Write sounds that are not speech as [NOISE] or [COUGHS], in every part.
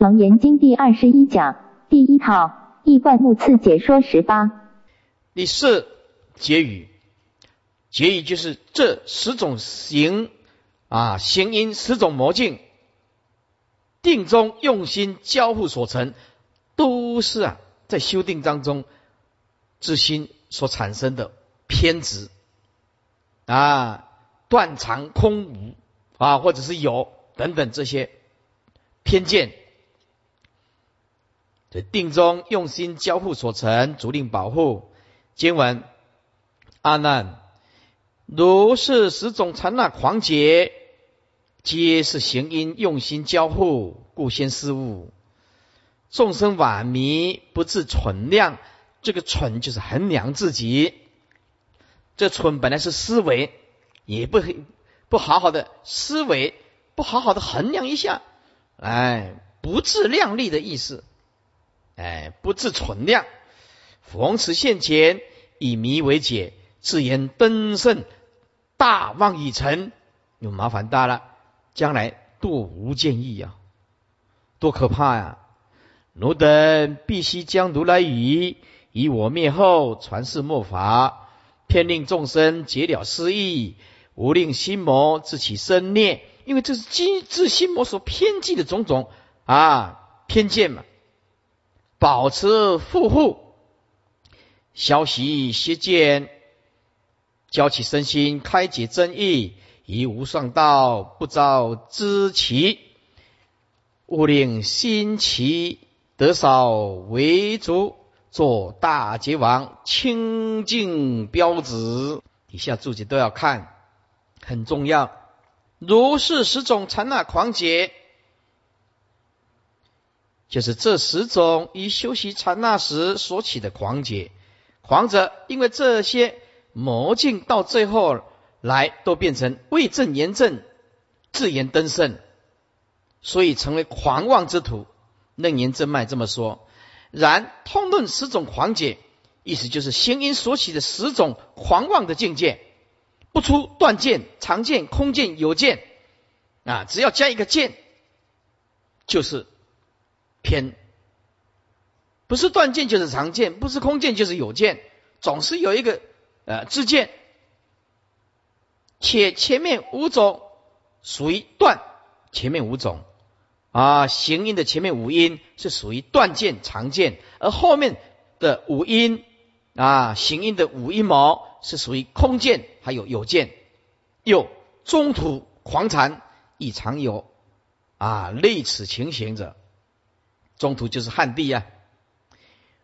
楞严经第二十一讲第一套易观目次解说十八。第四结语，结语就是这十种行啊行因十种魔境，定中用心交互所成，都是啊在修定当中自心所产生的偏执啊断常空无啊或者是有等等这些偏见。这定中用心交互所成，足令保护。经文：阿难，如是十种刹那狂劫，皆是行因用心交互，故先失物。众生晚迷，不自存量。这个存就是衡量自己。这存本来是思维，也不不好好的思维，不好好的衡量一下，哎，不自量力的意思。哎，不自存量，逢此现前，以迷为解，自言登圣，大妄已成，有麻烦大了，将来多无见意呀，多可怕呀！奴等必须将如来语，以我灭后传世末法，偏令众生解了失意，无令心魔自起生念，因为这是机自心魔所偏激的种种。啊偏见嘛。保持富护，消息邪见，教起身心，开解真意，以无上道不遭知其，勿令心奇得少为足，做大劫王，清净标子。底下注解都要看，很重要。如是十种禅那狂劫。就是这十种以修习禅那时所起的狂解，狂者因为这些魔境到最后来都变成未正言正，自言登圣，所以成为狂妄之徒。楞严正脉这么说。然通论十种狂解，意思就是行因所起的十种狂妄的境界，不出断见、常见、空见、有见啊，只要加一个见，就是。偏。不是断见就是常见，不是空见就是有见，总是有一个呃自见，且前面五种属于断，前面五种。啊行音的前面五音是属于断见常见，而后面的五音啊行音的五音毛是属于空见还有有见，又中途狂禅亦常有。啊类此情形者。中途就是汉地呀，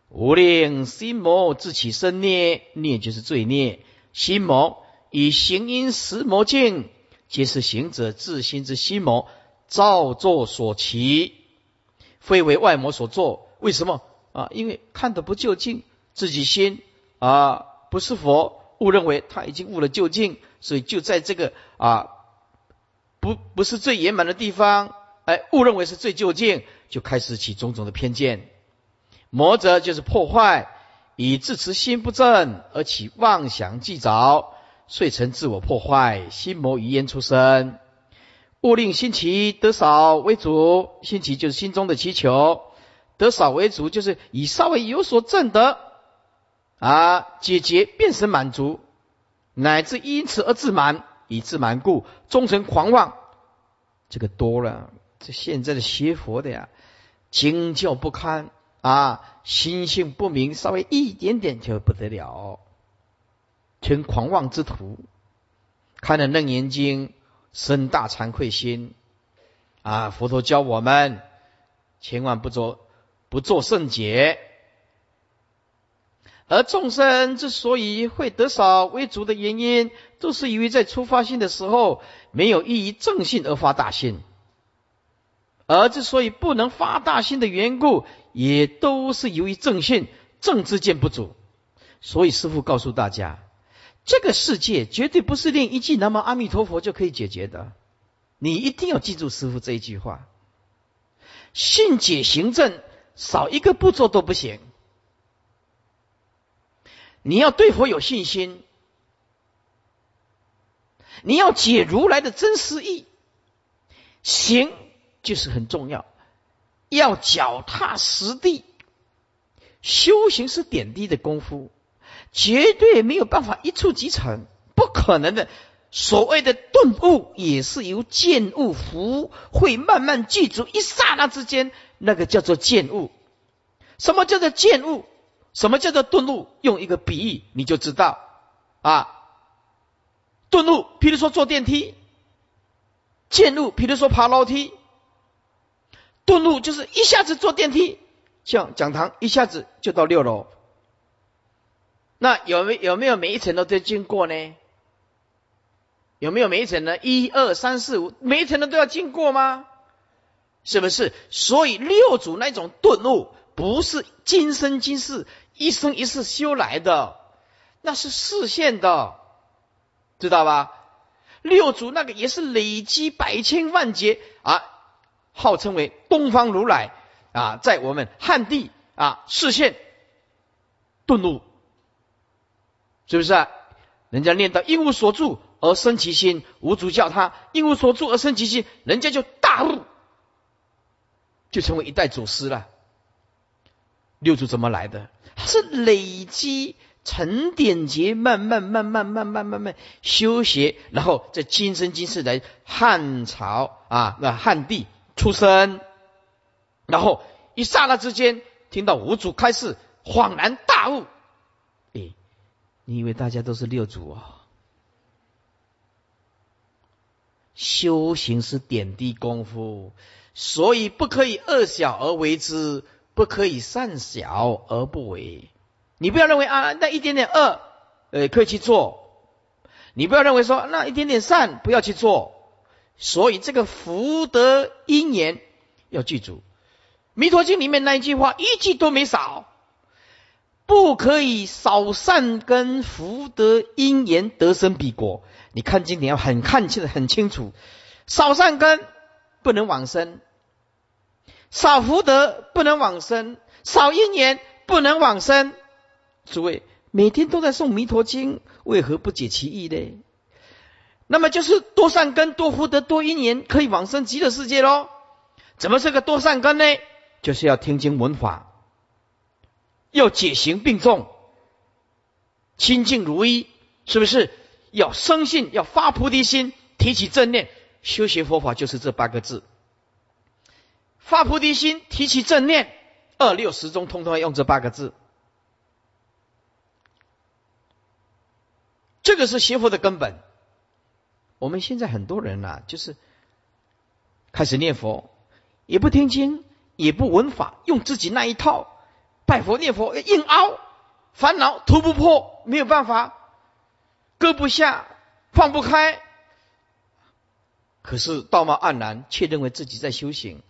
无令心魔自起生孽，孽就是罪孽。心魔以行因识魔境，皆是行者自心之心魔造作所起，非为外魔所作。为什么啊？因为看得不究竟，自己心啊不是佛，误认为他已经悟了究竟，所以就在这个啊不不是最圆满的地方，哎，误认为是最究竟。就开始起种种的偏见，魔者就是破坏，以自持心不正而起妄想计着，遂成自我破坏，心魔于焉出生。勿令心起得少为主，心起就是心中的祈求，得少为主就是以稍微有所正得啊，解决便是满足，乃至因此而自满，以自满故终成狂妄，这个多了。这现在的邪佛的呀，惊叫不堪啊，心性不明，稍微一点点就不得了，成狂妄之徒。看了《楞严经》，生大惭愧心啊！佛陀教我们，千万不做不做圣解。而众生之所以会得少为足的原因，都是因为在出发心的时候，没有依于正信而发大心。而之所以不能发大心的缘故，也都是由于正信、正知见不足。所以师父告诉大家，这个世界绝对不是念一句南无阿弥陀佛就可以解决的。你一定要记住师父这一句话：信解行正，少一个步骤都不行。你要对佛有信心，你要解如来的真实意，行。就是很重要，要脚踏实地。修行是点滴的功夫，绝对没有办法一触即成，不可能的。所谓的顿悟，也是由见悟福会慢慢记住，一刹那之间，那个叫做见悟。什么叫做见悟？什么叫做顿悟？用一个比喻，你就知道啊。顿悟，譬如说坐电梯；见悟，譬如说爬楼梯。顿悟就是一下子坐电梯，像讲堂，一下子就到六楼。那有没有没有每一层都在经过呢？有没有每一层呢？一二三四五，每一层的都要经过吗？是不是？所以六祖那种顿悟，不是今生今世一生一世修来的，那是视线的，知道吧？六祖那个也是累积百千万劫啊，号称为东方如来啊，在我们汉地啊视线顿悟，是不是？啊？人家念到一无所住。而生其心，无主教他一无所住而生其心，人家就大悟，就成为一代祖师了。六祖怎么来的？是累积沉淀劫，慢慢慢慢慢慢慢慢修学，然后在今生今世来汉朝啊，那汉地出生，然后一刹那之间听到五祖开示，恍然大悟。哎，你以为大家都是六祖啊？修行是点滴功夫，所以不可以恶小而为之，不可以善小而不为。你不要认为啊，那一点点恶，呃，可以去做；你不要认为说那一点点善不要去做。所以这个福德因缘要记住，《弥陀经》里面那一句话一句都没少，不可以少善根福德因缘得生彼国。你看经典要很看清的很清楚，少善根不能往生，少福德不能往生，少因缘不能往生。诸位每天都在诵弥陀经，为何不解其意呢？那么就是多善根、多福德、多因缘，可以往生极乐世界喽？怎么是个多善根呢？就是要听经闻法，要解行并重，清净如一，是不是？要生信，要发菩提心，提起正念，修学佛法就是这八个字。发菩提心，提起正念，二六十中通通用这八个字。这个是学佛的根本。我们现在很多人呐，就是开始念佛，也不听经，也不闻法，用自己那一套拜佛念佛，硬凹，烦恼突不破，没有办法。搁不下，放不开，可是道貌岸然，却认为自己在修行，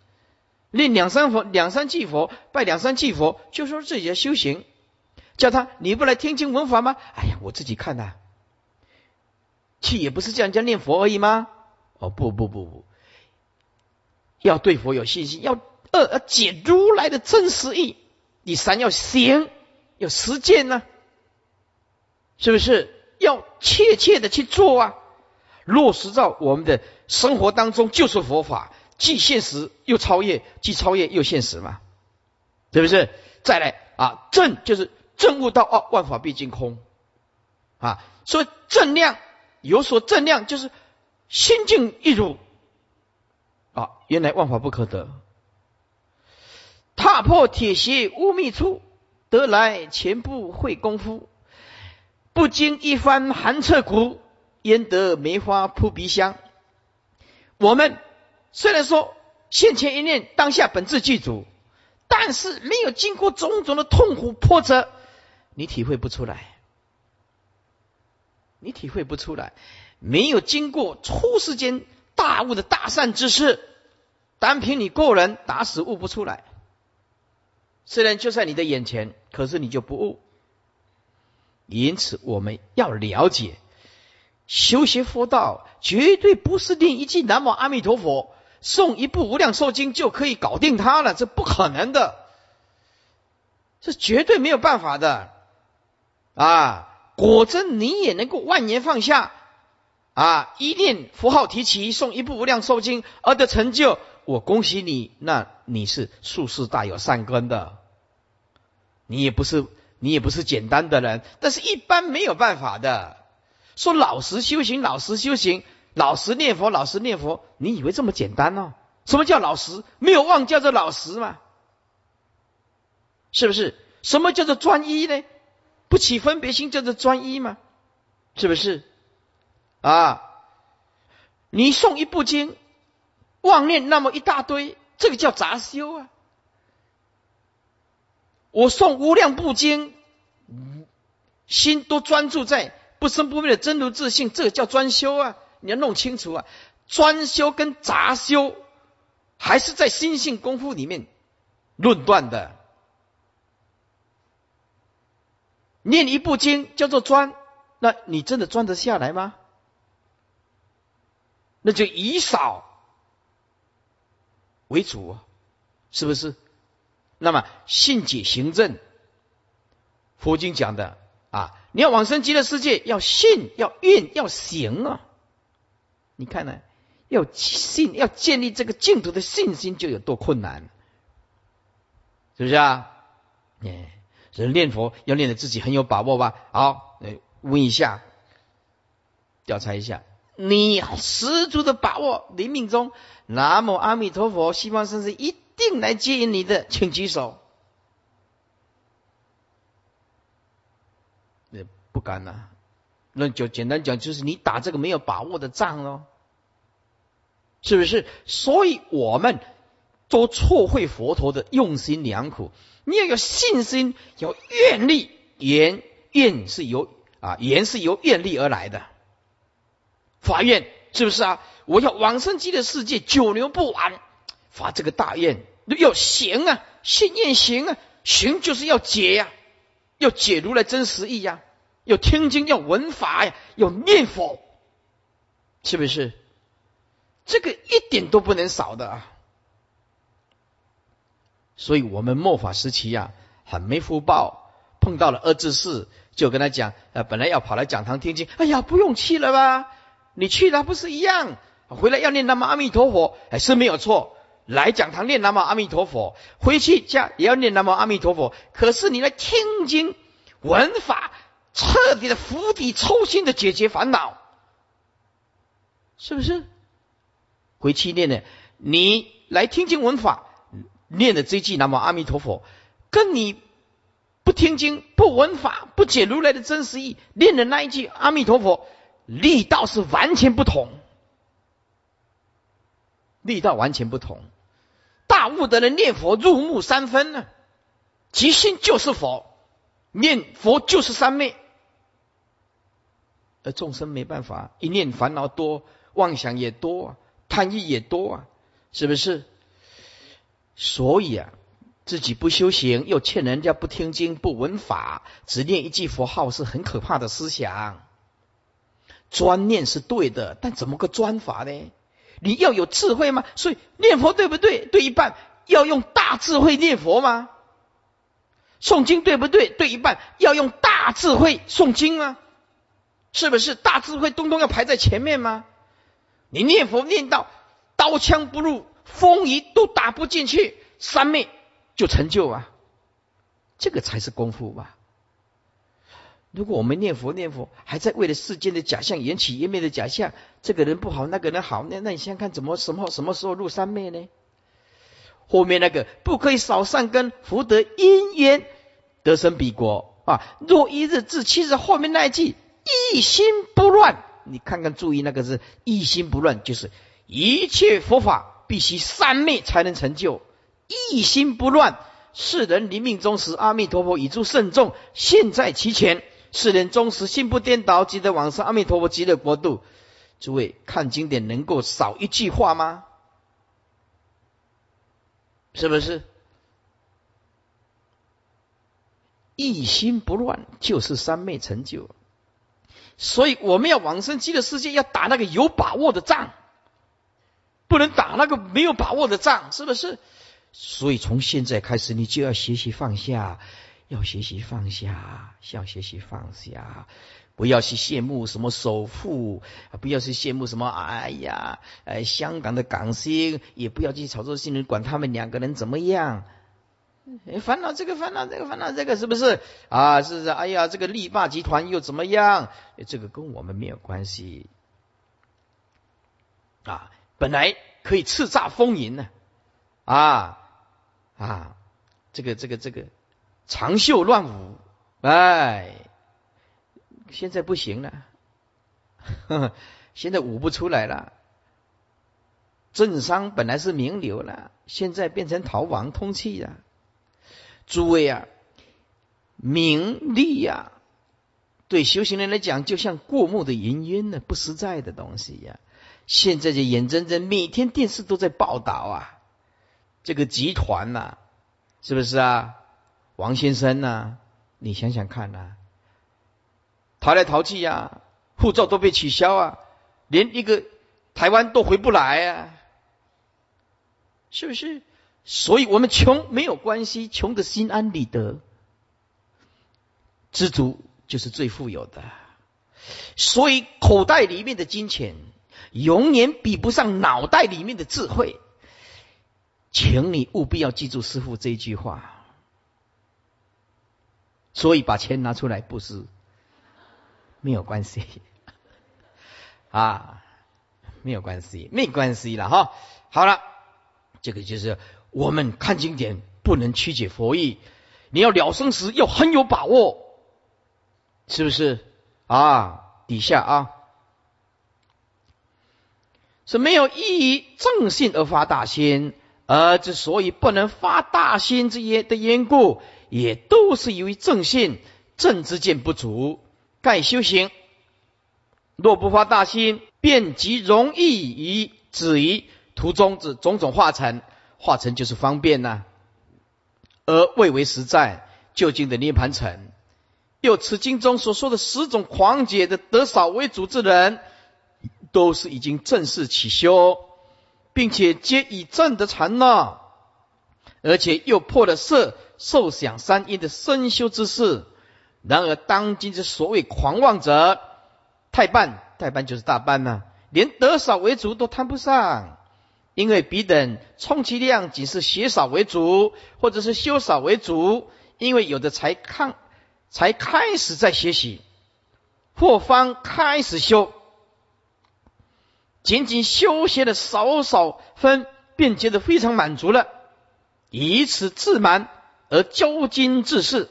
念两三佛、两三句佛，拜两三句佛，就说自己在修行。叫他你不来听经闻法吗？哎呀，我自己看呐，去也不是叫人家念佛而已吗？哦，不不不不，要对佛有信心，要二要解如来的真实意。第三要行，要实践呢，是不是？要切切的去做啊，落实到我们的生活当中，就是佛法，既现实又超越，既超越又现实嘛，是不是？再来啊，正就是正悟到哦，万法毕竟空啊，所以正量有所正量，就是心境一如啊，原来万法不可得，踏破铁鞋无觅处，得来全不会功夫。不经一番寒彻骨，焉得梅花扑鼻香？我们虽然说现前一念当下本自具足，但是没有经过种种的痛苦波折，你体会不出来。你体会不出来，没有经过初世间大悟的大善之事，单凭你个人打死悟不出来。虽然就在你的眼前，可是你就不悟。因此，我们要了解，修学佛道绝对不是念一句南无阿弥陀佛、诵一部无量寿经就可以搞定它了，这不可能的，这绝对没有办法的。啊，果真你也能够万年放下，啊，一念佛号提起，诵一部无量寿经而得成就，我恭喜你，那你是术士大有善根的，你也不是你也不是简单的人，但是一般没有办法的。说老实修行，老实修行，老实念佛，老实念佛，你以为这么简单哦？什么叫老实？没有妄叫做老实嘛？是不是？什么叫做专一呢？不起分别心叫做专一吗？是不是？啊，你诵一部经，妄念那么一大堆，这个叫杂修啊。我诵无量部经，心都专注在不生不灭的真如自信，这个叫专修啊。你要弄清楚啊，专修跟杂修还是在心性功夫里面论断的。念一部经叫做专，那你真的专得下来吗？那就以少为主啊，是不是？那么信解行正，佛经讲的啊，你要往生极乐世界，要信，要愿，要行啊！你看呢？要信，要建立这个净土的信心，就有多困难，是不是啊？哎。人念佛要念的自己很有把握吧？好，问一下，调查一下，你十足的把握临命中，南无阿弥陀佛，西方圣师一定来接引你的，请举手。那不敢呐，那就简单讲，就是你打这个没有把握的仗喽，是不是？所以我们都错会佛陀的用心良苦。你要有信心，有愿力，愿愿是由啊，愿是由愿力而来的。法愿是不是啊？我要往生极乐世界，久留不完。发这个大愿，要行啊，信愿行啊，行就是要解呀，要解如来真实意呀，要听经，要闻法呀，要念佛，是不是？这个一点都不能少的啊。所以我们末法时期呀，很没福报，碰到了二至四，就跟他讲，呃，本来要跑来讲堂听经，哎呀，不用去了吧？你去了不是一样？回来要念南无阿弥陀佛，哎，是没有错。来讲堂念南无阿弥陀佛，回去家也要念南无阿弥陀佛。可是你来听经闻法，彻底的釜底抽薪的解决烦恼，是不是？回去念呢，你来听经闻法。念的这一句南无阿弥陀佛，跟你不听经、不闻法、不解如来的真实意，念的那一句阿弥陀佛，力道是完全不同，力道完全不同。大悟的人念佛入木三分呢，即心就是佛，念佛就是三昧，而众生没办法，一念烦恼多，妄想也多，贪欲也多啊，是不是？所以啊，自己不修行，又欠人家不听经、不闻法，只念一句佛号，是很可怕的思想。专念是对的，但怎么个专法呢？你要有智慧吗？所以念佛对不对？对一半，要用大智慧念佛吗？诵经对不对？对一半，要用大智慧诵经吗？是不是大智慧东东要排在前面吗？你念佛念到刀枪不入。风雨都打不进去，三昧就成就啊！这个才是功夫吧。如果我们念佛念佛，还在为了世间的假象缘起缘灭的假象，这个人不好，那个人好，那那你先看怎么什么什么时候入三昧呢？后面那个不可以少善根福德因缘得生彼国啊！若一日至七日，后面那一句一心不乱，你看看注意那个字，一心不乱就是一切佛法。必须三昧才能成就，一心不乱。世人临命终时，阿弥陀佛以助慎重现，在其前。世人终时心不颠倒，即得往生阿弥陀佛极乐国度。诸位看经典，能够少一句话吗？是不是？一心不乱就是三昧成就。所以我们要往生极乐世界，要打那个有把握的仗。不能打那个没有把握的仗，是不是？所以从现在开始，你就要学习放下，要学习放下，要学习放下。不要去羡慕什么首富，不要去羡慕什么，哎呀，哎，香港的港星，也不要去炒作新闻，管他们两个人怎么样。烦恼这个，烦恼这个，烦恼这个，是不是啊？是不是？哎呀，这个力霸集团又怎么样？这个跟我们没有关系啊！本来可以叱咤风云呢，啊啊，这个这个这个长袖乱舞，哎，现在不行了，[LAUGHS] 现在舞不出来了。政商本来是名流了，现在变成逃亡通气了。诸位啊，名利呀，对修行人来讲，就像过目的云烟呢，不实在的东西呀。现在就眼睁睁，每天电视都在报道啊，这个集团呐，是不是啊？王先生呐，你想想看呐，逃来逃去呀，护照都被取消啊，连一个台湾都回不来啊，是不是？所以我们穷没有关系，穷的心安理得，知足就是最富有的。所以口袋里面的金钱永远比不上脑袋里面的智慧，请你务必要记住师傅这一句话。所以把钱拿出来布施没有关系 [LAUGHS] 啊，没有关系，没关系了哈。好了，这个就是。我们看经典不能曲解佛意，你要了生死要很有把握，是不是啊？底下啊，是没有依于正信而发大心，而之所以不能发大心之业的缘故，也都是由于正信正之见不足。盖修行若不发大心，便极容易于止于途中之种种化成。化成就是方便呐，而未为实在。究竟的涅盘城，又此经中所说的十种狂解的得少为主之人，都是已经正式起修，并且皆以正的禅了，而且又破了色、受想三因的深修之事。然而当今之所谓狂妄者，太半，太半就是大半呐，连得少为主都谈不上。因为彼等充其量仅是学少为主，或者是修少为主。因为有的才看，才开始在学习，或方开始修，仅仅修学的少少分，便觉得非常满足了，以此自满而骄矜自恃，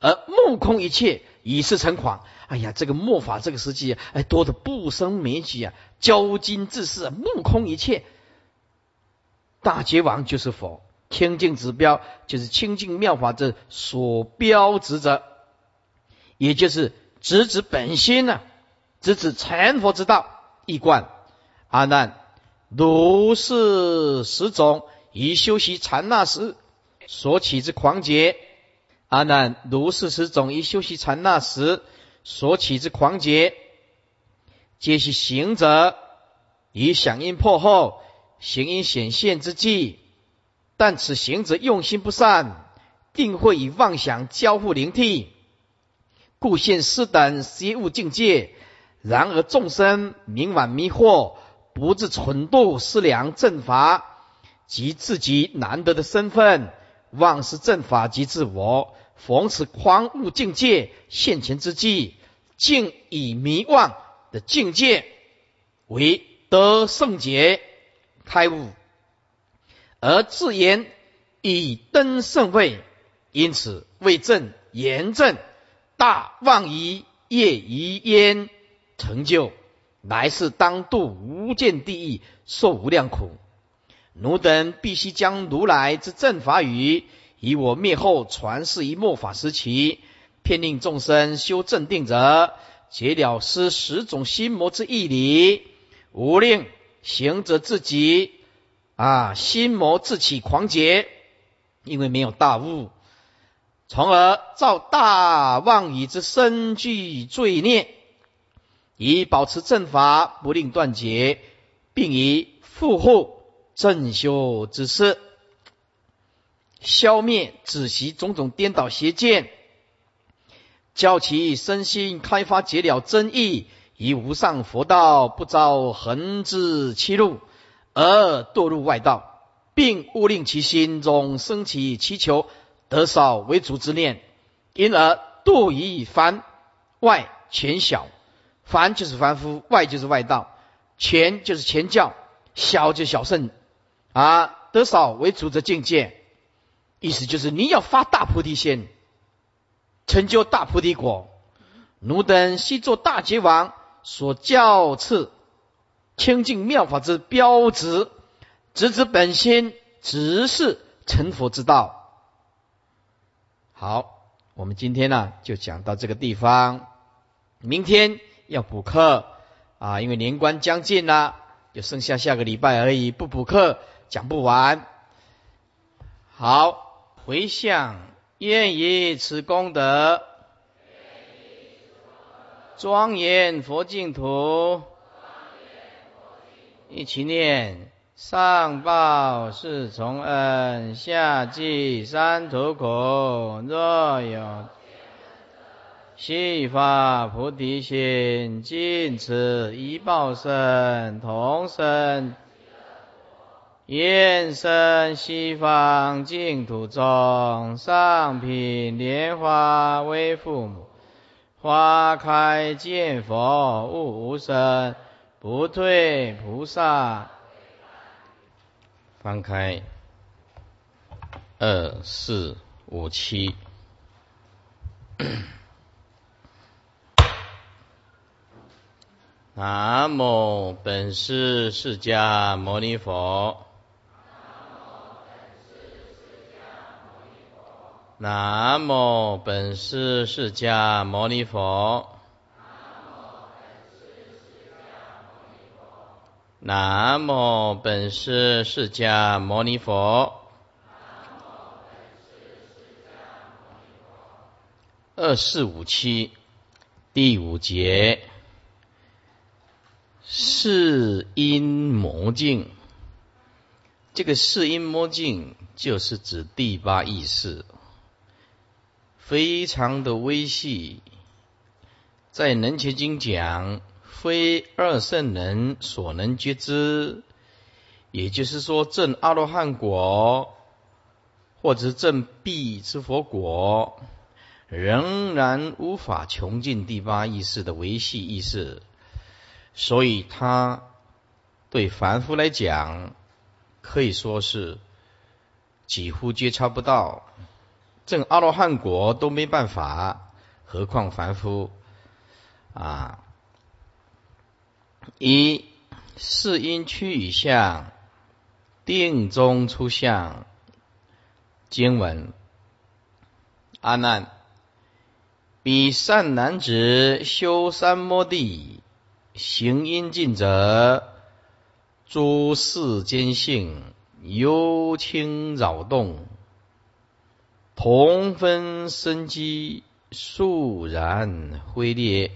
而目空一切，以是成狂。哎呀，这个末法这个时期，哎，多的不胜枚举啊！骄矜自恃，目空一切。大觉王就是佛，清净指标就是清净妙法之所标指者，也就是直指本心呢，直指成佛之道。一贯阿难，如是十种以修习禅那时所起之狂劫。阿难，如是十种以修习禅那时所起之狂劫，皆是行者以响应破后。行因显现之际，但此行者用心不善，定会以妄想交互灵替，故现失等邪物境界。然而众生冥顽迷惑，不自蠢度思量正法及自己难得的身份，妄失正法及自我。逢此狂悟境界现前之际，竟以迷妄的境界为得圣解。开悟，而自言以登圣位，因此为正言正大妄疑业疑焉成就，来世当度无间地狱，受无量苦。奴等必须将如来之正法语，以我灭后传世于末法时期，骗令众生修正定者，解了失十种心魔之义理，无令。行者自己啊，心魔自起狂结，因为没有大悟，从而造大妄语之深具罪孽，以保持正法不令断绝，并以复护正修之事，消灭子习种种颠倒邪见，教其身心开发解了真意，以无上佛道不遭横之欺入，而堕入外道，并勿令其心中升起祈求得少为足之念，因而堕于凡外权小。凡就是凡夫，外就是外道，权就是前教，小就小圣啊，得少为主的境界。意思就是你要发大菩提心。成就大菩提果，奴等悉作大劫王所教赐清净妙法之标志，直指本心，直是成佛之道。好，我们今天呢就讲到这个地方，明天要补课啊，因为年关将近了，就剩下下个礼拜而已，不补课讲不完。好，回向。愿以此功德，庄严佛净土，一起念：上报四重恩，下济三途苦。若有悉发菩提心，尽此一报身，同生。愿生西方净土中，上品莲花为父母。花开见佛悟无生，不退菩萨。翻开二四五七。南无本师释迦牟尼佛。南无本师释迦牟尼佛。南无本师释迦牟尼佛。南无本师释迦牟尼佛二四五七第五节，是因魔境。这个是因魔境，就是指第八意识。非常的微细，在《能切经》讲，非二圣人所能觉知，也就是说，证阿罗汉果，或者证必之佛果，仍然无法穷尽第八意识的维系意识，所以他对凡夫来讲，可以说是几乎觉察不到。证阿罗汉果都没办法，何况凡夫啊？一是因趋与相，定中出相。经文：阿难，彼善男子修三摩地，行因尽者，诸世间性幽清扰动。同分生机，肃然挥裂；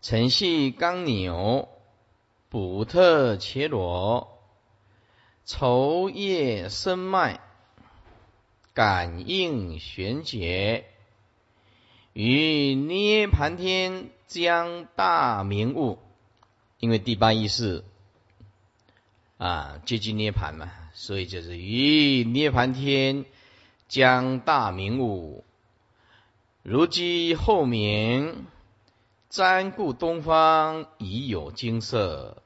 晨系刚扭，补特切罗；愁叶生脉，感应玄解。于涅盘天将大明悟，因为第八意识啊接近涅盘嘛，所以就是于涅盘天。将大明悟，如今后明，瞻顾东方已有金色，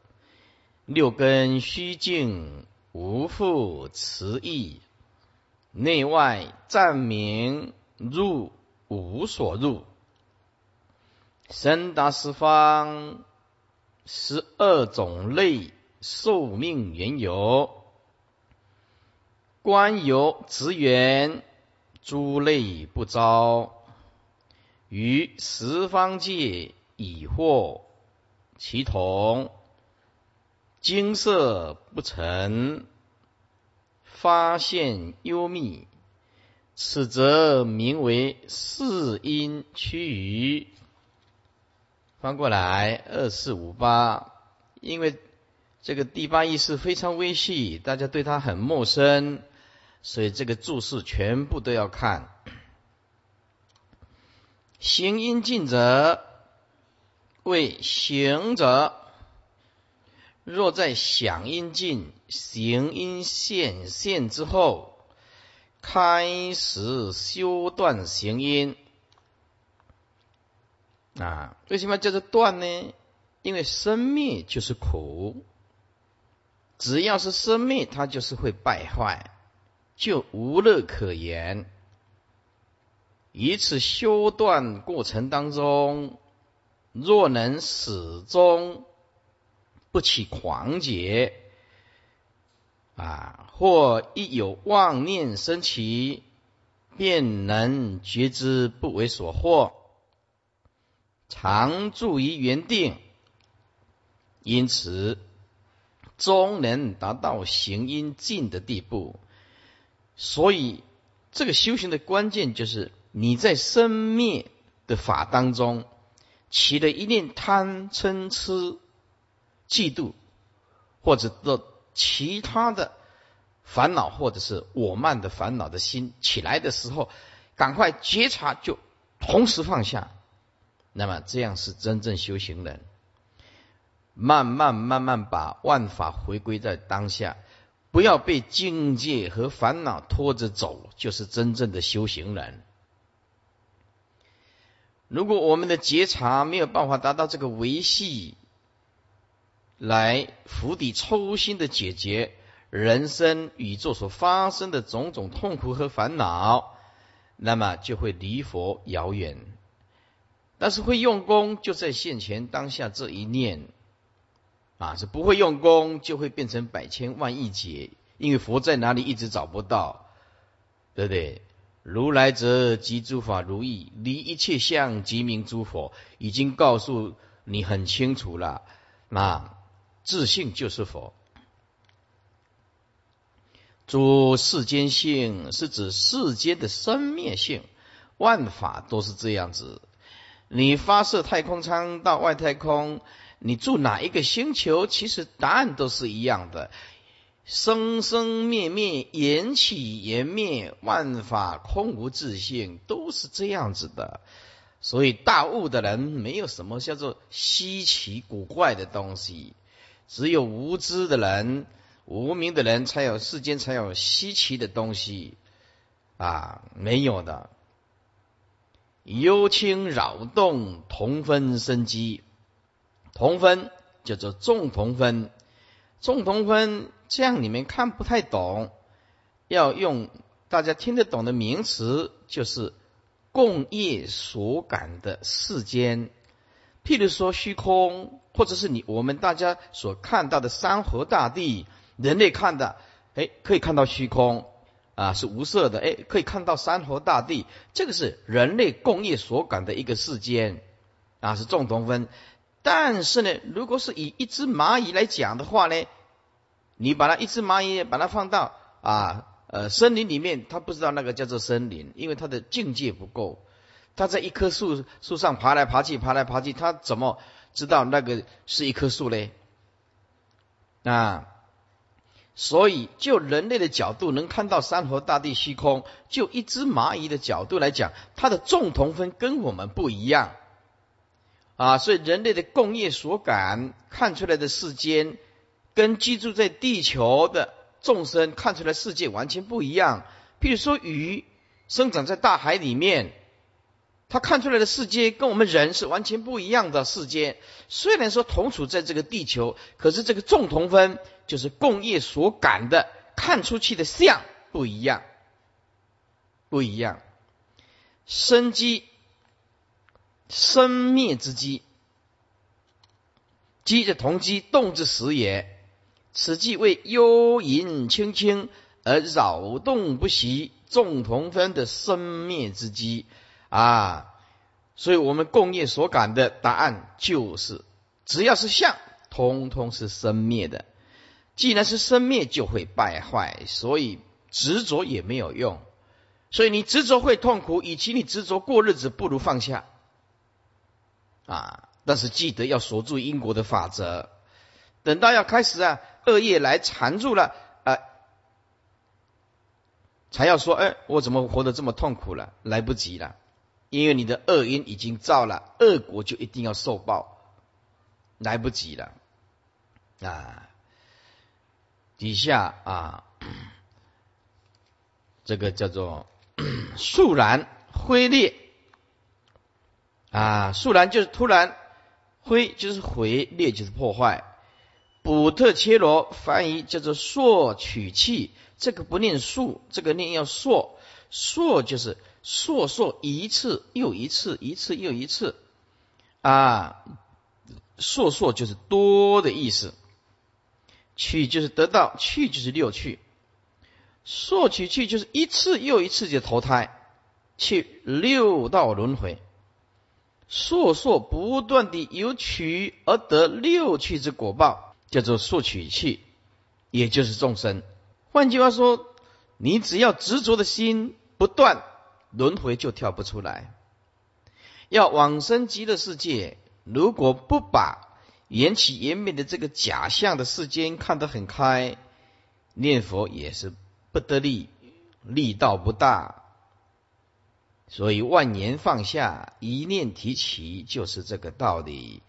六根虚静，无复词意，内外暂明，入无所入，深达十方，十二种类寿命缘由。观有职缘，诸类不招；于十方界已获其同，金色不成，发现幽密，此则名为四因趋于。翻过来二四五八，因为这个第八意识非常微细，大家对它很陌生。所以这个注释全部都要看。行因尽者为行者。若在想因尽、行因现现之后，开始修断行因，啊，为什么叫做断呢？因为生灭就是苦，只要是生灭，它就是会败坏，就无乐可言。以此修断过程当中，若能始终。不起狂结啊，或一有妄念升起，便能觉知不为所惑，常住于原定，因此终能达到行因尽的地步。所以，这个修行的关键就是你在生灭的法当中起了一念贪嗔痴。嫉妒，或者的其他的烦恼，或者是我慢的烦恼的心起来的时候，赶快觉察，就同时放下。那么这样是真正修行人，慢慢慢慢把万法回归在当下，不要被境界和烦恼拖着走，就是真正的修行人。如果我们的觉察没有办法达到这个维系。来釜底抽薪的解决人生宇宙所发生的种种痛苦和烦恼，那么就会离佛遥远。但是会用功就在现前当下这一念啊，是不会用功就会变成百千万亿劫，因为佛在哪里一直找不到，对不对？如来者即诸法如意，离一切相即名诸佛，已经告诉你很清楚了，那。自性就是佛。诸世间性是指世间的生灭性，万法都是这样子。你发射太空舱到外太空，你住哪一个星球？其实答案都是一样的。生生灭灭，缘起缘灭，万法空无自性，都是这样子的。所以大悟的人没有什么叫做稀奇古怪的东西。只有无知的人、无名的人才有世间才有稀奇的东西啊，没有的。幽清扰动，同分生机。同分叫做众同分，众同分这样你们看不太懂，要用大家听得懂的名词，就是共业所感的世间。譬如说虚空，或者是你我们大家所看到的山河大地，人类看的，哎，可以看到虚空啊，是无色的，哎，可以看到山河大地，这个是人类共业所感的一个世间啊，是众同分。但是呢，如果是以一只蚂蚁来讲的话呢，你把它一只蚂蚁把它放到啊呃森林里面，它不知道那个叫做森林，因为它的境界不够。它在一棵树树上爬来爬去，爬来爬去，它怎么知道那个是一棵树嘞？啊，所以就人类的角度能看到山河大地虚空，就一只蚂蚁的角度来讲，它的众同分跟我们不一样啊。所以人类的共业所感看出来的世间，跟居住在地球的众生看出来世界完全不一样。譬如说鱼生长在大海里面。他看出来的世界跟我们人是完全不一样的世界。虽然说同处在这个地球，可是这个众同分就是共业所感的看出去的相不一样，不一样。生机生灭之机，机的同机，动之时也。此即为幽隐清清而扰动不息，众同分的生灭之机。啊，所以我们共业所感的答案就是，只要是相，通通是生灭的。既然是生灭，就会败坏，所以执着也没有用。所以你执着会痛苦，与其你执着过日子，不如放下。啊，但是记得要锁住因果的法则。等到要开始啊，恶业来缠住了，啊，才要说，哎，我怎么活得这么痛苦了？来不及了。因为你的恶因已经造了，恶果就一定要受报，来不及了啊！底下啊，[CLEARS THROAT] 这个叫做 [CLEARS THROAT] 肃然灰裂啊，肃然就是突然，灰就是毁，裂就是破坏。补特切罗翻译叫做朔取气，这个不念数，这个念要朔，朔就是朔朔一次又一次，一次又一次啊，朔朔就是多的意思，取就是得到，去就是六去，朔取去就是一次又一次就投胎去六道轮回，朔朔不断的由取而得六去之果报。叫做速取去，也就是众生。换句话说，你只要执着的心不断，轮回就跳不出来。要往生极乐世界，如果不把缘起缘灭的这个假象的世间看得很开，念佛也是不得力，力道不大。所以万年放下，一念提起，就是这个道理。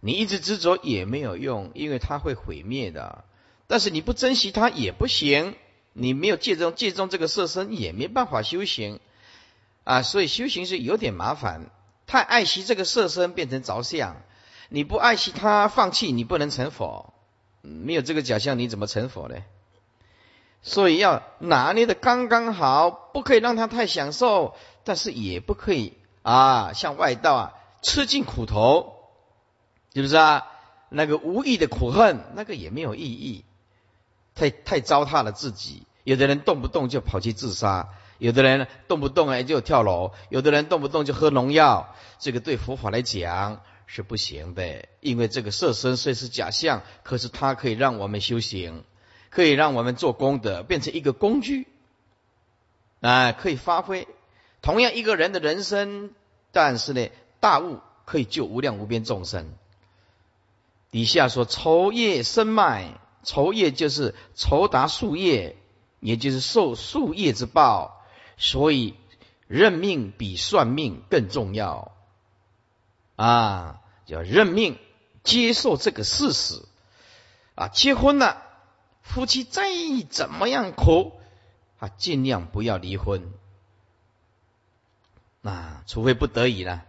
你一直执着也没有用，因为它会毁灭的。但是你不珍惜它也不行，你没有借重借重这个色身也没办法修行啊。所以修行是有点麻烦，太爱惜这个色身变成着相，你不爱惜它放弃，你不能成佛。没有这个假象你怎么成佛呢？所以要拿捏的刚刚好，不可以让他太享受，但是也不可以啊，像外道啊吃尽苦头。是不是啊？那个无意的苦恨，那个也没有意义，太太糟蹋了自己。有的人动不动就跑去自杀，有的人动不动哎就跳楼，有的人动不动就喝农药。这个对佛法来讲是不行的，因为这个色身虽是假象，可是它可以让我们修行，可以让我们做功德，变成一个工具，啊，可以发挥。同样一个人的人生，但是呢，大悟可以救无量无边众生。底下说筹业生脉，筹业就是酬达树叶，也就是受树叶之报，所以认命比算命更重要啊！叫认命，接受这个事实啊！结婚了，夫妻再怎么样苦啊，尽量不要离婚啊，除非不得已了。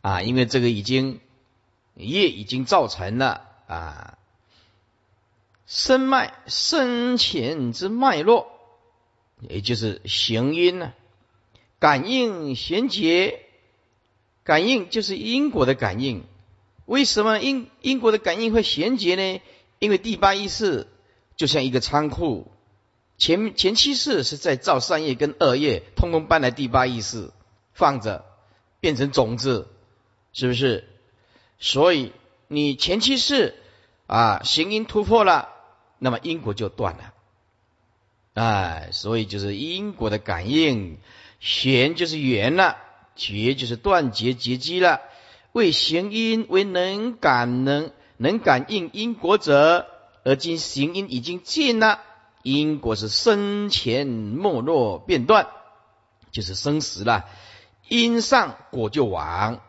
啊，因为这个已经业已经造成了啊，身脉生前之脉络，也就是行因呢，感应衔接，感应就是因果的感应。为什么因因果的感应会衔接呢？因为第八意识就像一个仓库，前前七世是在造善业跟恶业，通通搬来第八意识放着，变成种子。是不是？所以你前期是啊，行因突破了，那么因果就断了。哎，所以就是因果的感应，弦就是圆了，绝就是断绝结机了。为行因为能感能能感应因果者，而今行因已经尽了，因果是生前没落变断，就是生死了。因上果就亡。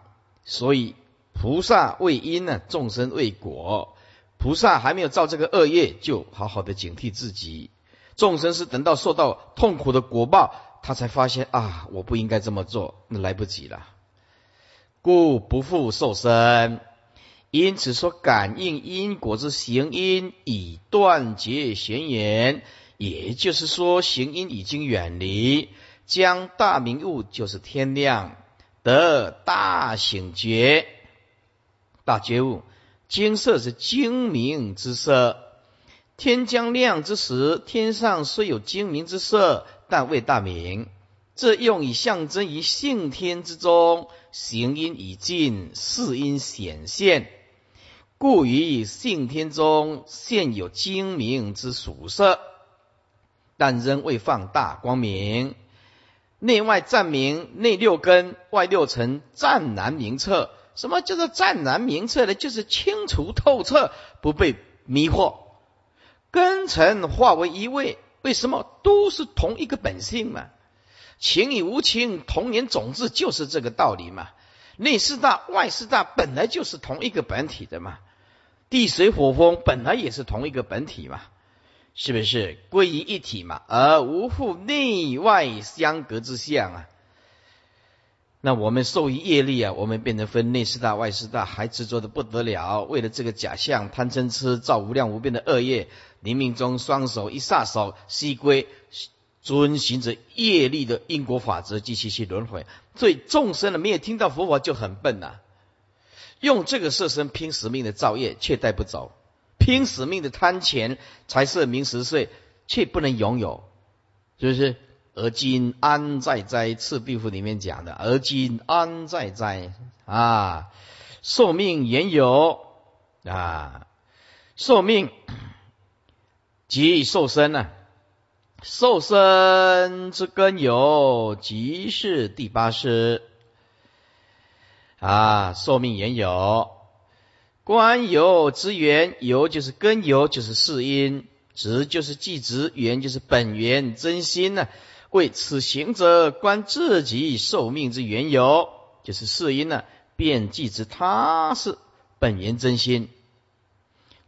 所以菩萨为因呢，众生为果。菩萨还没有造这个恶业，就好好的警惕自己。众生是等到受到痛苦的果报，他才发现啊，我不应该这么做，那来不及了。故不复受身。因此说，感应因果之行因已断绝显眼，也就是说，行因已经远离，将大明悟就是天亮。得大醒觉，大觉悟。金色是精明之色，天将亮之时，天上虽有精明之色，但未大明。这用以象征于性天之中，行音已尽，事音显现，故于性天中现有精明之属色，但仍未放大光明。内外暂明，内六根，外六尘，湛难明彻。什么叫做湛难明彻呢？就是清楚透彻，不被迷惑。根尘化为一味，为什么都是同一个本性嘛？情与无情同源种子就是这个道理嘛。内四大、外四大本来就是同一个本体的嘛。地水火风本来也是同一个本体嘛，是不是归于一体嘛？而无复内外相隔之相啊。那我们受于业力啊，我们变成分内四大、外四大，还执着的不得了。为了这个假象，贪嗔痴造无量无边的恶业，临命中双手一撒手，西归遵循着业力的因果法则，继续去轮回。所以众生呢，没有听到佛法就很笨呐，用这个色身拼死命的造业，却带不走；拼死命的贪钱、财色名食睡，却不能拥有，是不是？而今安在哉？赤壁赋里面讲的，而今安在哉？啊，寿命言有啊，寿命 [COUGHS] 即寿身呢？寿身之根由，即是第八师啊。寿命言有，观有之源，有就是根由，就是世因，直就是即直，源就是本源真心呢。为此行者观自己寿命之缘由，就是世因呢，便即知他是本源真心。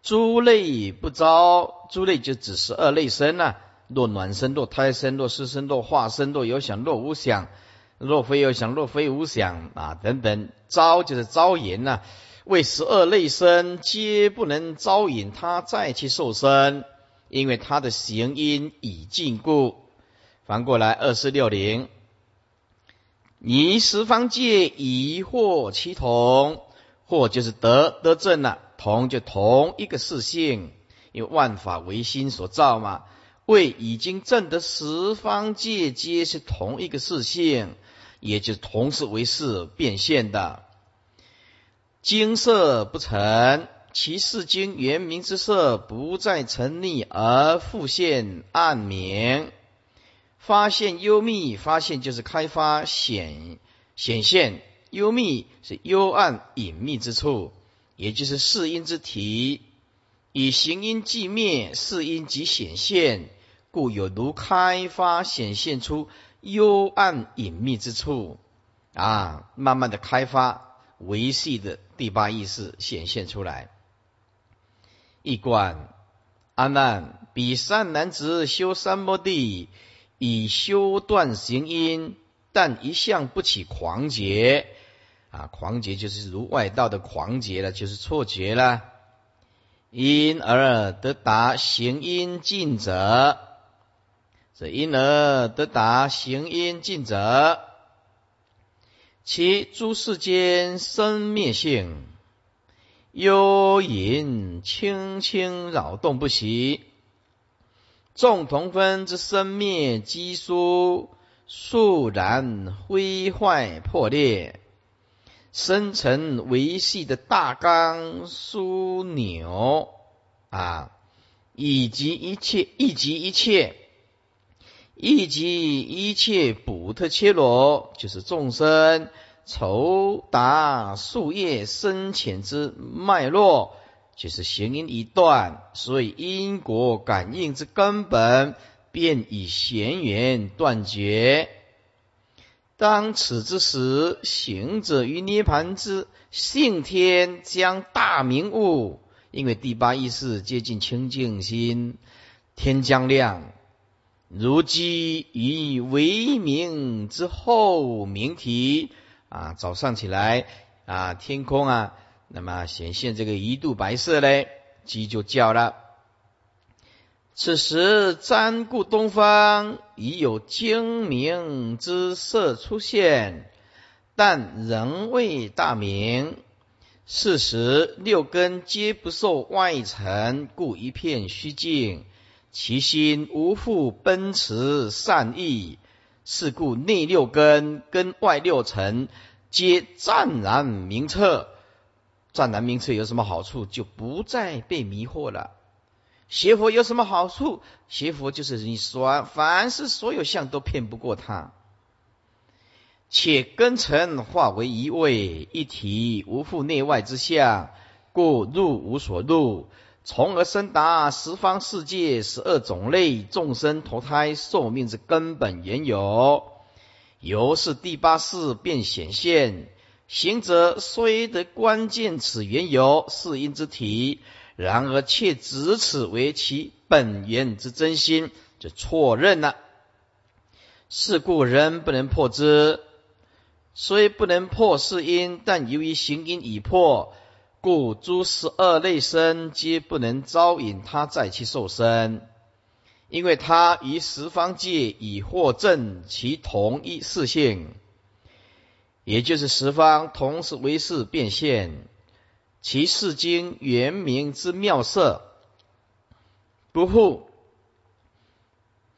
诸类不招，诸类就指十二类身呐。若卵身，若胎身，若湿身，若化身，若有想，若无想，若非有想，若非无想啊，等等。招就是招引呐，为十二类身，皆不能招引他再去受身，因为他的行因已尽故。翻过来，二四六零，以十方界疑惑其同，或就是得得正了，同就同一个事性，因为万法唯心所造嘛。为已经证得十方界皆是同一个事性，也就是同时为事变现的。金色不成，其世经原名之色不再沉溺而复现暗明。发现幽密，发现就是开发显显现，幽密是幽暗隐秘之处，也就是四因之体。以行因寂灭，四因即显现，故有如开发显现出幽暗隐秘之处啊，慢慢的开发维系的第八意识显现出来。一观阿难，比善男子修三摩地。以修断行因，但一向不起狂劫啊！狂劫就是如外道的狂劫了，就是错觉了。因而得达行因尽者，这因而得达行因尽者，其诸世间生灭性幽隐轻轻扰动不息。众同分之生灭积疏，肃然灰坏破裂，生成维系的大纲枢纽啊，以及一切，以及一切，以及一切补特切罗，就是众生筹达树叶深浅之脉络。就是行因一断，所以因果感应之根本便以弦缘断绝。当此之时，行者于涅盘之性天将大明悟，因为第八意识接近清净心，天将亮，如积于为明之后明体啊，早上起来啊，天空啊。那么显现这个一度白色嘞，鸡就叫了。此时瞻顾东方，已有精明之色出现，但仍未大明。四时六根皆不受外尘，故一片虚静，其心无复奔驰善意。是故内六根跟外六尘皆湛然明澈。湛然明澈有什么好处？就不再被迷惑了。邪佛有什么好处？邪佛就是你说，凡是所有相都骗不过他。且根尘化为一位一体，无复内外之相，故入无所入，从而生达十方世界十二种类众生投胎寿命之根本缘由。由是第八世便显现。行者虽得关键此缘由是因之体，然而却执此为其本源之真心，就错认了。是故人不能破之。虽不能破是因，但由于行因已破，故诸十二类身皆不能招引他在其受身，因为他于十方界已获证其同一事性。也就是十方同时为是变现，其世经原名之妙色，不复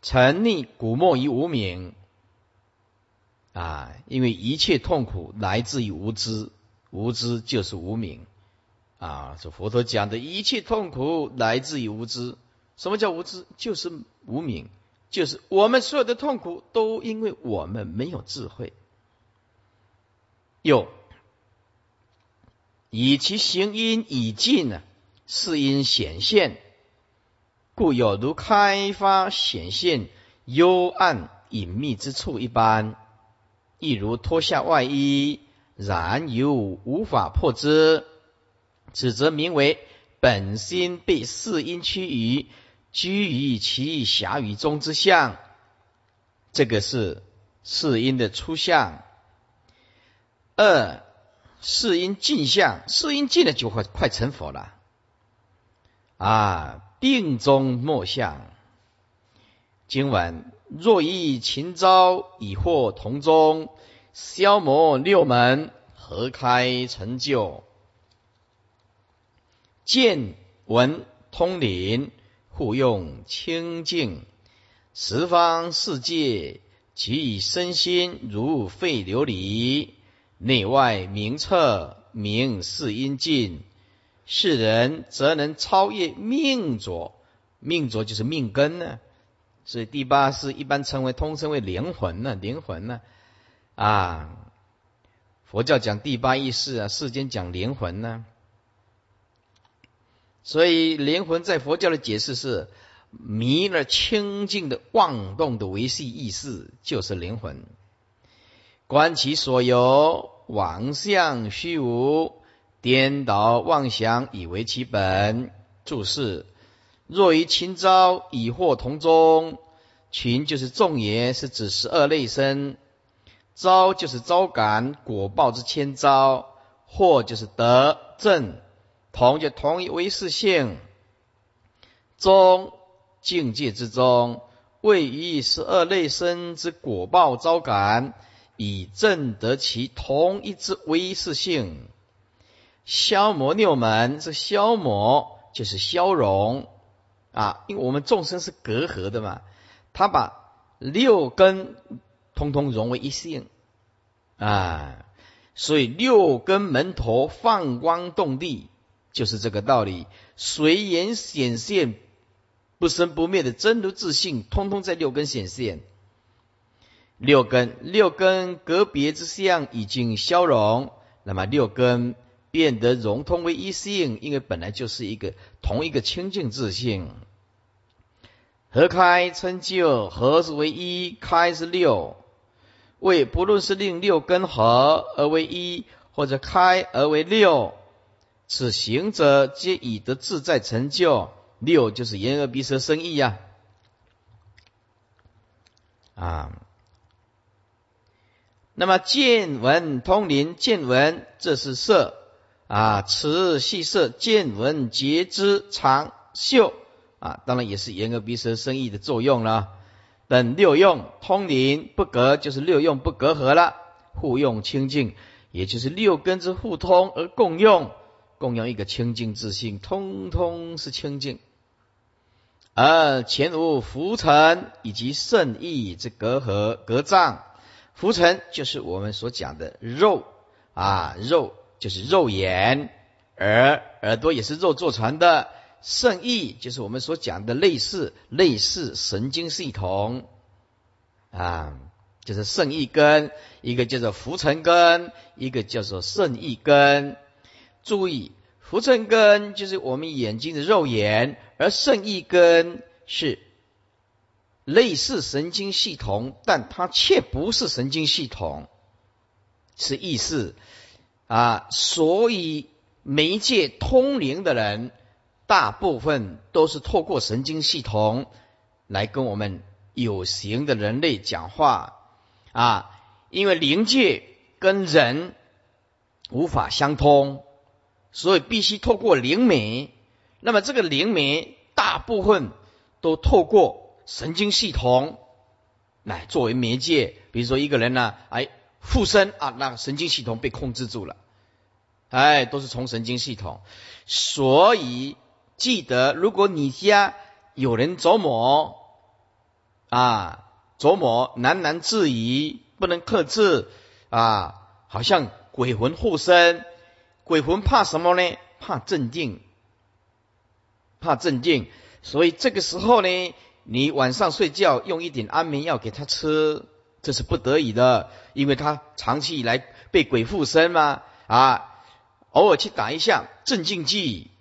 沉溺古墨于无名啊！因为一切痛苦来自于无知，无知就是无名啊！这佛陀讲的一切痛苦来自于无知。什么叫无知？就是无名，就是我们所有的痛苦都因为我们没有智慧。又以其行音已尽呢，是因显现，故有如开发显现幽暗隐秘之处一般，亦如脱下外衣，然犹无法破之，此则名为本心被四因趋于居于其狭语中之相。这个是四因的初相。二是因镜相，是因尽了就会快成佛了。啊，病中莫相。今晚若遇勤招以获同宗，消磨六门，合开成就？见闻通灵，互用清净，十方世界，其以身心如废琉璃。内外明彻，明是因尽，世人则能超越命浊，命浊就是命根呢。所以第八是一般称为通称为灵魂呢，灵魂呢，啊，佛教讲第八意识啊，世间讲灵魂呢。所以灵魂在佛教的解释是迷了清净的妄动的维系意识，就是灵魂。观其所有妄相虚无，颠倒妄想以为其本。注释：若于秦招以惑同宗，群就是众也，是指十二类身；招就是招感果报之千招；惑就是得正，同就同一为事性。宗境界之中，位于十二类身之果报招感。以证得其同一之威势性，消磨六门，这消磨就是消融。啊，因为我们众生是隔阂的嘛，他把六根通通融为一性。啊，所以六根门头放光动地，就是这个道理，随缘显现不生不灭的真如自信，通通在六根显现。六根，六根隔别之相已经消融，那么六根变得融通为一性，因为本来就是一个同一个清净自性。合开成就，合是为一，开是六。为不论是令六根合而为一，或者开而为六，此行者皆以得自在成就。六就是眼耳鼻舌身意呀，啊。那么见闻通灵，见闻这是色啊，此系色，见闻觉知长嗅啊，当然也是眼耳鼻舌身意的作用了。等六用通灵不隔，就是六用不隔阂了，互用清净，也就是六根之互通而共用，共用一个清净自性，通通是清净。而前无浮尘以及圣意之隔阂隔障。浮尘就是我们所讲的肉。啊，肉就是肉眼，耳耳朵也是肉做成的。圣意就是我们所讲的类似。类似神经系统。啊，就是圣意根，一个叫做浮尘根，一个叫做圣意根。注意，浮尘根就是我们眼睛的肉眼，而圣意根是类似神经系统，但它却不是神经系统，是意识啊。所以媒介通灵的人，大部分都是透过神经系统来跟我们有形的人类讲话啊。因为灵界跟人无法相通，所以必须透过灵媒。那么这个灵媒大部分都透过。神经系统来作为媒介，比如说一个人呢，哎，附身啊，那神经系统被控制住了，哎，都是从神经系统。所以记得，如果你家有人琢磨啊，琢磨喃喃自语，不能克制啊，好像鬼魂附身，鬼魂怕什么呢？怕镇定，怕镇定。所以这个时候呢。你晚上睡觉用一点安眠药给他吃，这是不得已的，因为他长期以来被鬼附身嘛啊，偶尔去打一下镇静剂，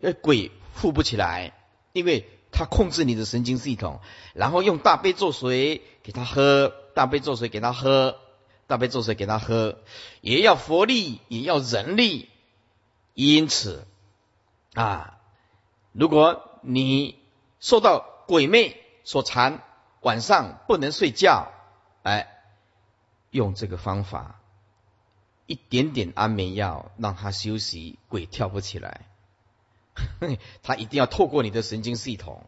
呃，鬼附不起来，因为他控制你的神经系统，然后用大杯做水给他喝，大杯做水给他喝，大杯做水给他喝，也要佛力，也要人力，因此啊，如果你受到鬼魅所缠，晚上不能睡觉，哎，用这个方法，一点点安眠药让他休息，鬼跳不起来。[LAUGHS] 他一定要透过你的神经系统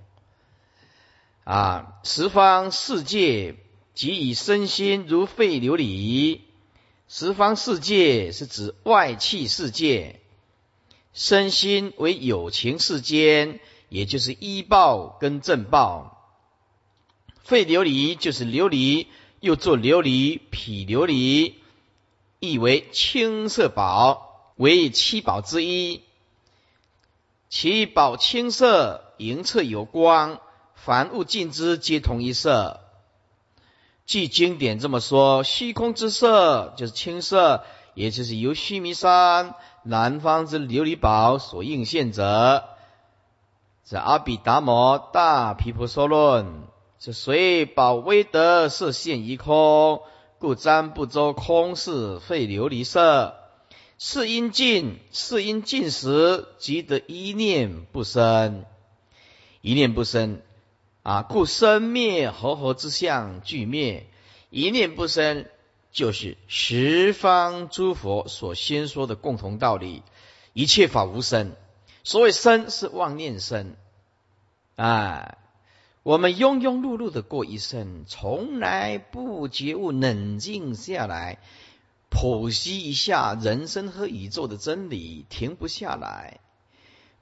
啊，十方世界即以身心如肺琉璃，十方世界是指外气世界，身心为有情世间。也就是医报跟正报，肺琉璃就是琉璃，又做琉璃、脾琉璃，意为青色宝，为七宝之一。其宝青色，莹澈有光，凡物尽之皆同一色。据经典这么说，虚空之色就是青色，也就是由须弥山南方之琉璃宝所映现者。是阿比达摩大毗婆娑论，是随宝威德色现一空，故瞻不周空是废琉璃色。是因尽，是因尽时，即得一念不生，一念不生啊！故生灭合合之相俱灭，一念不生，就是十方诸佛所先说的共同道理。一切法无生。所谓生是妄念生，啊，我们庸庸碌碌的过一生，从来不觉悟，冷静下来，剖析一下人生和宇宙的真理，停不下来，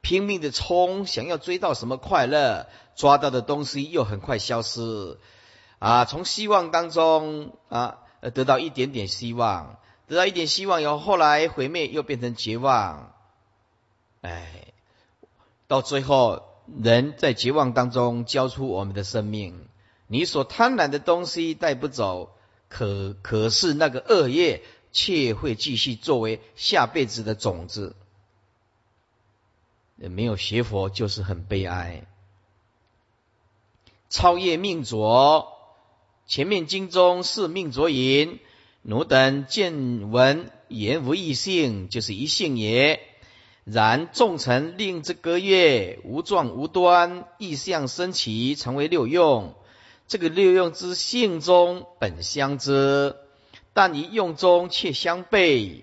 拼命的冲，想要追到什么快乐，抓到的东西又很快消失，啊，从希望当中啊，得到一点点希望，得到一点希望以后，后来毁灭又变成绝望，哎。到最后，人在绝望当中交出我们的生命。你所贪婪的东西带不走，可可是那个恶业却会继续作为下辈子的种子。没有学佛就是很悲哀。超越命浊，前面经中是命浊言，奴等见闻言无异性，就是一性也。然众臣令之歌乐，无状无端，意象生起，成为六用。这个六用之性中本相知，但于用中却相悖。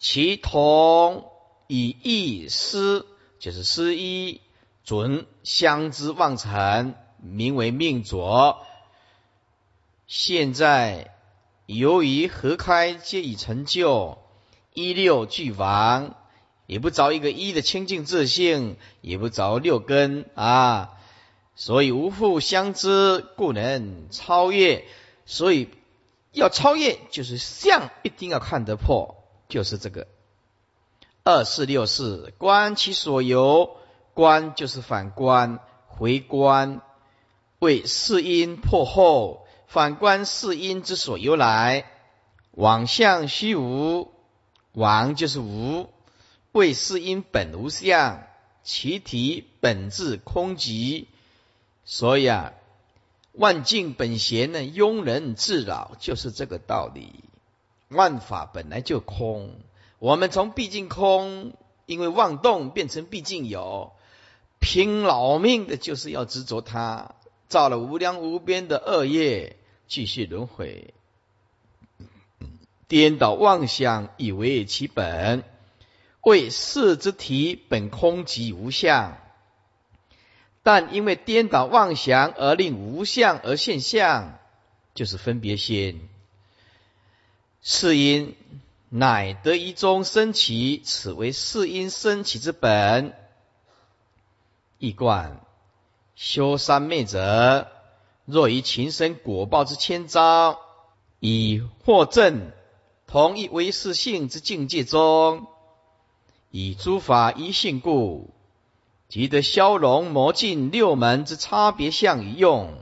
其同以意思，就是思一准相知妄成，名为命浊。现在由于合开皆已成就，一六俱亡。也不着一个一的清净自性，也不着六根啊，所以无复相知，故能超越。所以要超越，就是相一定要看得破，就是这个二四六四观其所由，观就是反观回观，为四因破后，反观四因之所由来，往向虚无，往就是无。为是因本无相，其体本质空寂，所以啊，万境本闲呢，庸人自扰，就是这个道理。万法本来就空，我们从毕竟空，因为妄动变成毕竟有，拼老命的就是要执着它，造了无量无边的恶业，继续轮回，颠倒妄想，以为其本，为事之体本空即无相。但因为颠倒妄想而令无相而现象，就是分别心。是因乃得一中生起，此为是因生起之本。一贯修三昧者，若以情生果报之千招，以获证同一唯是性之境界中，以诸法一性故。即得消融魔尽六门之差别相一用，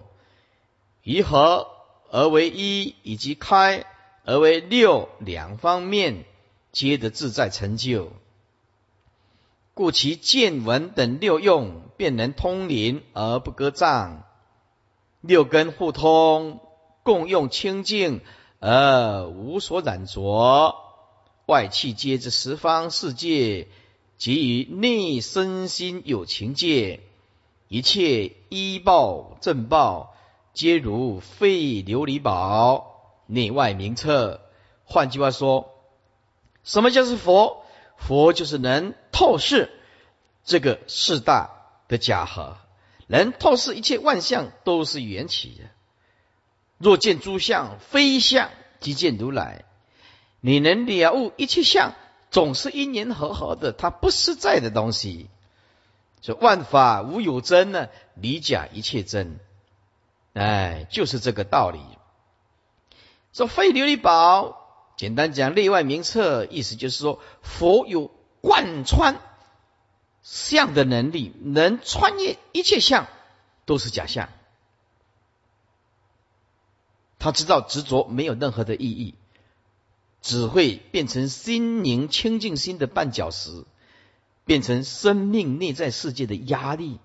于合而为一，以及开而为六两方面，皆得自在成就。故其见闻等六用，便能通灵而不割障，六根互通，共用清净而无所染着，外气皆之十方世界。即于内身心有情界，一切依报正报，皆如废琉璃宝，内外明澈。换句话说，什么叫是佛？佛就是能透视这个四大的假合，能透视一切万象都是缘起的。若见诸相非相，即见如来。你能了悟一切相。总是因缘和合的，它不实在的东西。说万法无有真呢，离假一切真，哎，就是这个道理。说废琉璃宝，简单讲内外名册，意思就是说佛有贯穿相的能力，能穿越一切相都是假象。他知道执着没有任何的意义。只会变成心灵清净心的绊脚石，变成生命内在世界的压力。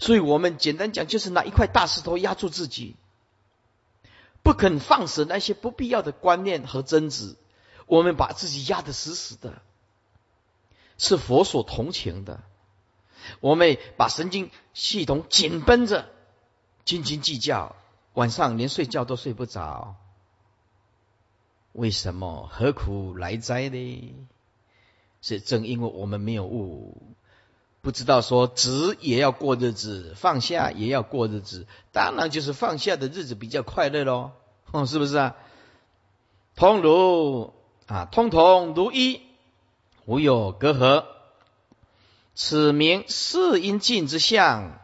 所以，我们简单讲，就是拿一块大石头压住自己，不肯放手那些不必要的观念和争执。我们把自己压得死死的，是佛所同情的。我们把神经系统紧绷着，斤斤计较，晚上连睡觉都睡不着。为什么何苦来哉呢？是正因为我们没有悟，不知道说执也要过日子，放下也要过日子，当然就是放下的日子比较快乐喽，是不是啊？通如啊，通通如一，无有隔阂。此名世因尽之相，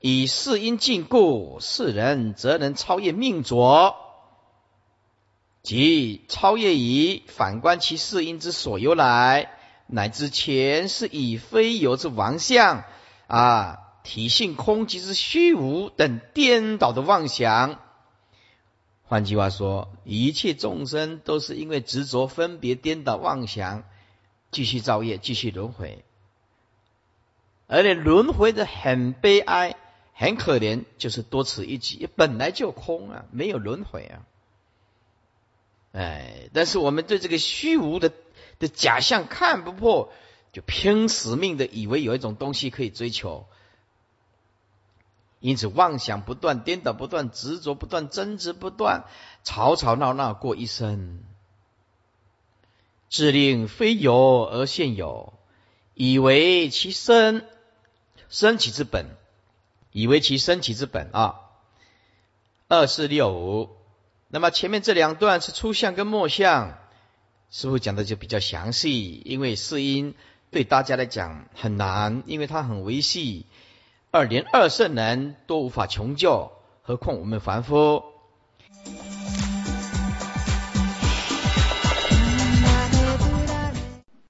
以世因尽故，世人则能超越命浊。即超越于反观其四因之所由来，乃至前世以非有之妄相啊，体性空即之虚无等颠倒的妄想。换句话说，一切众生都是因为执着分别颠倒妄想，继续造业，继续轮回，而且轮回的很悲哀、很可怜，就是多此一举，本来就空啊，没有轮回啊。哎，但是我们对这个虚无的的假象看不破，就拼死命的以为有一种东西可以追求，因此妄想不断，颠倒不断，执着不断，争执不断，吵吵闹闹过一生，自令非有而现有，以为其生生起之本，以为其生起之本啊，二四六五。那么前面这两段是初相跟末相，师傅讲的就比较详细，因为四音对大家来讲很难，因为它很维系，二连二圣人都无法穷究，何况我们凡夫。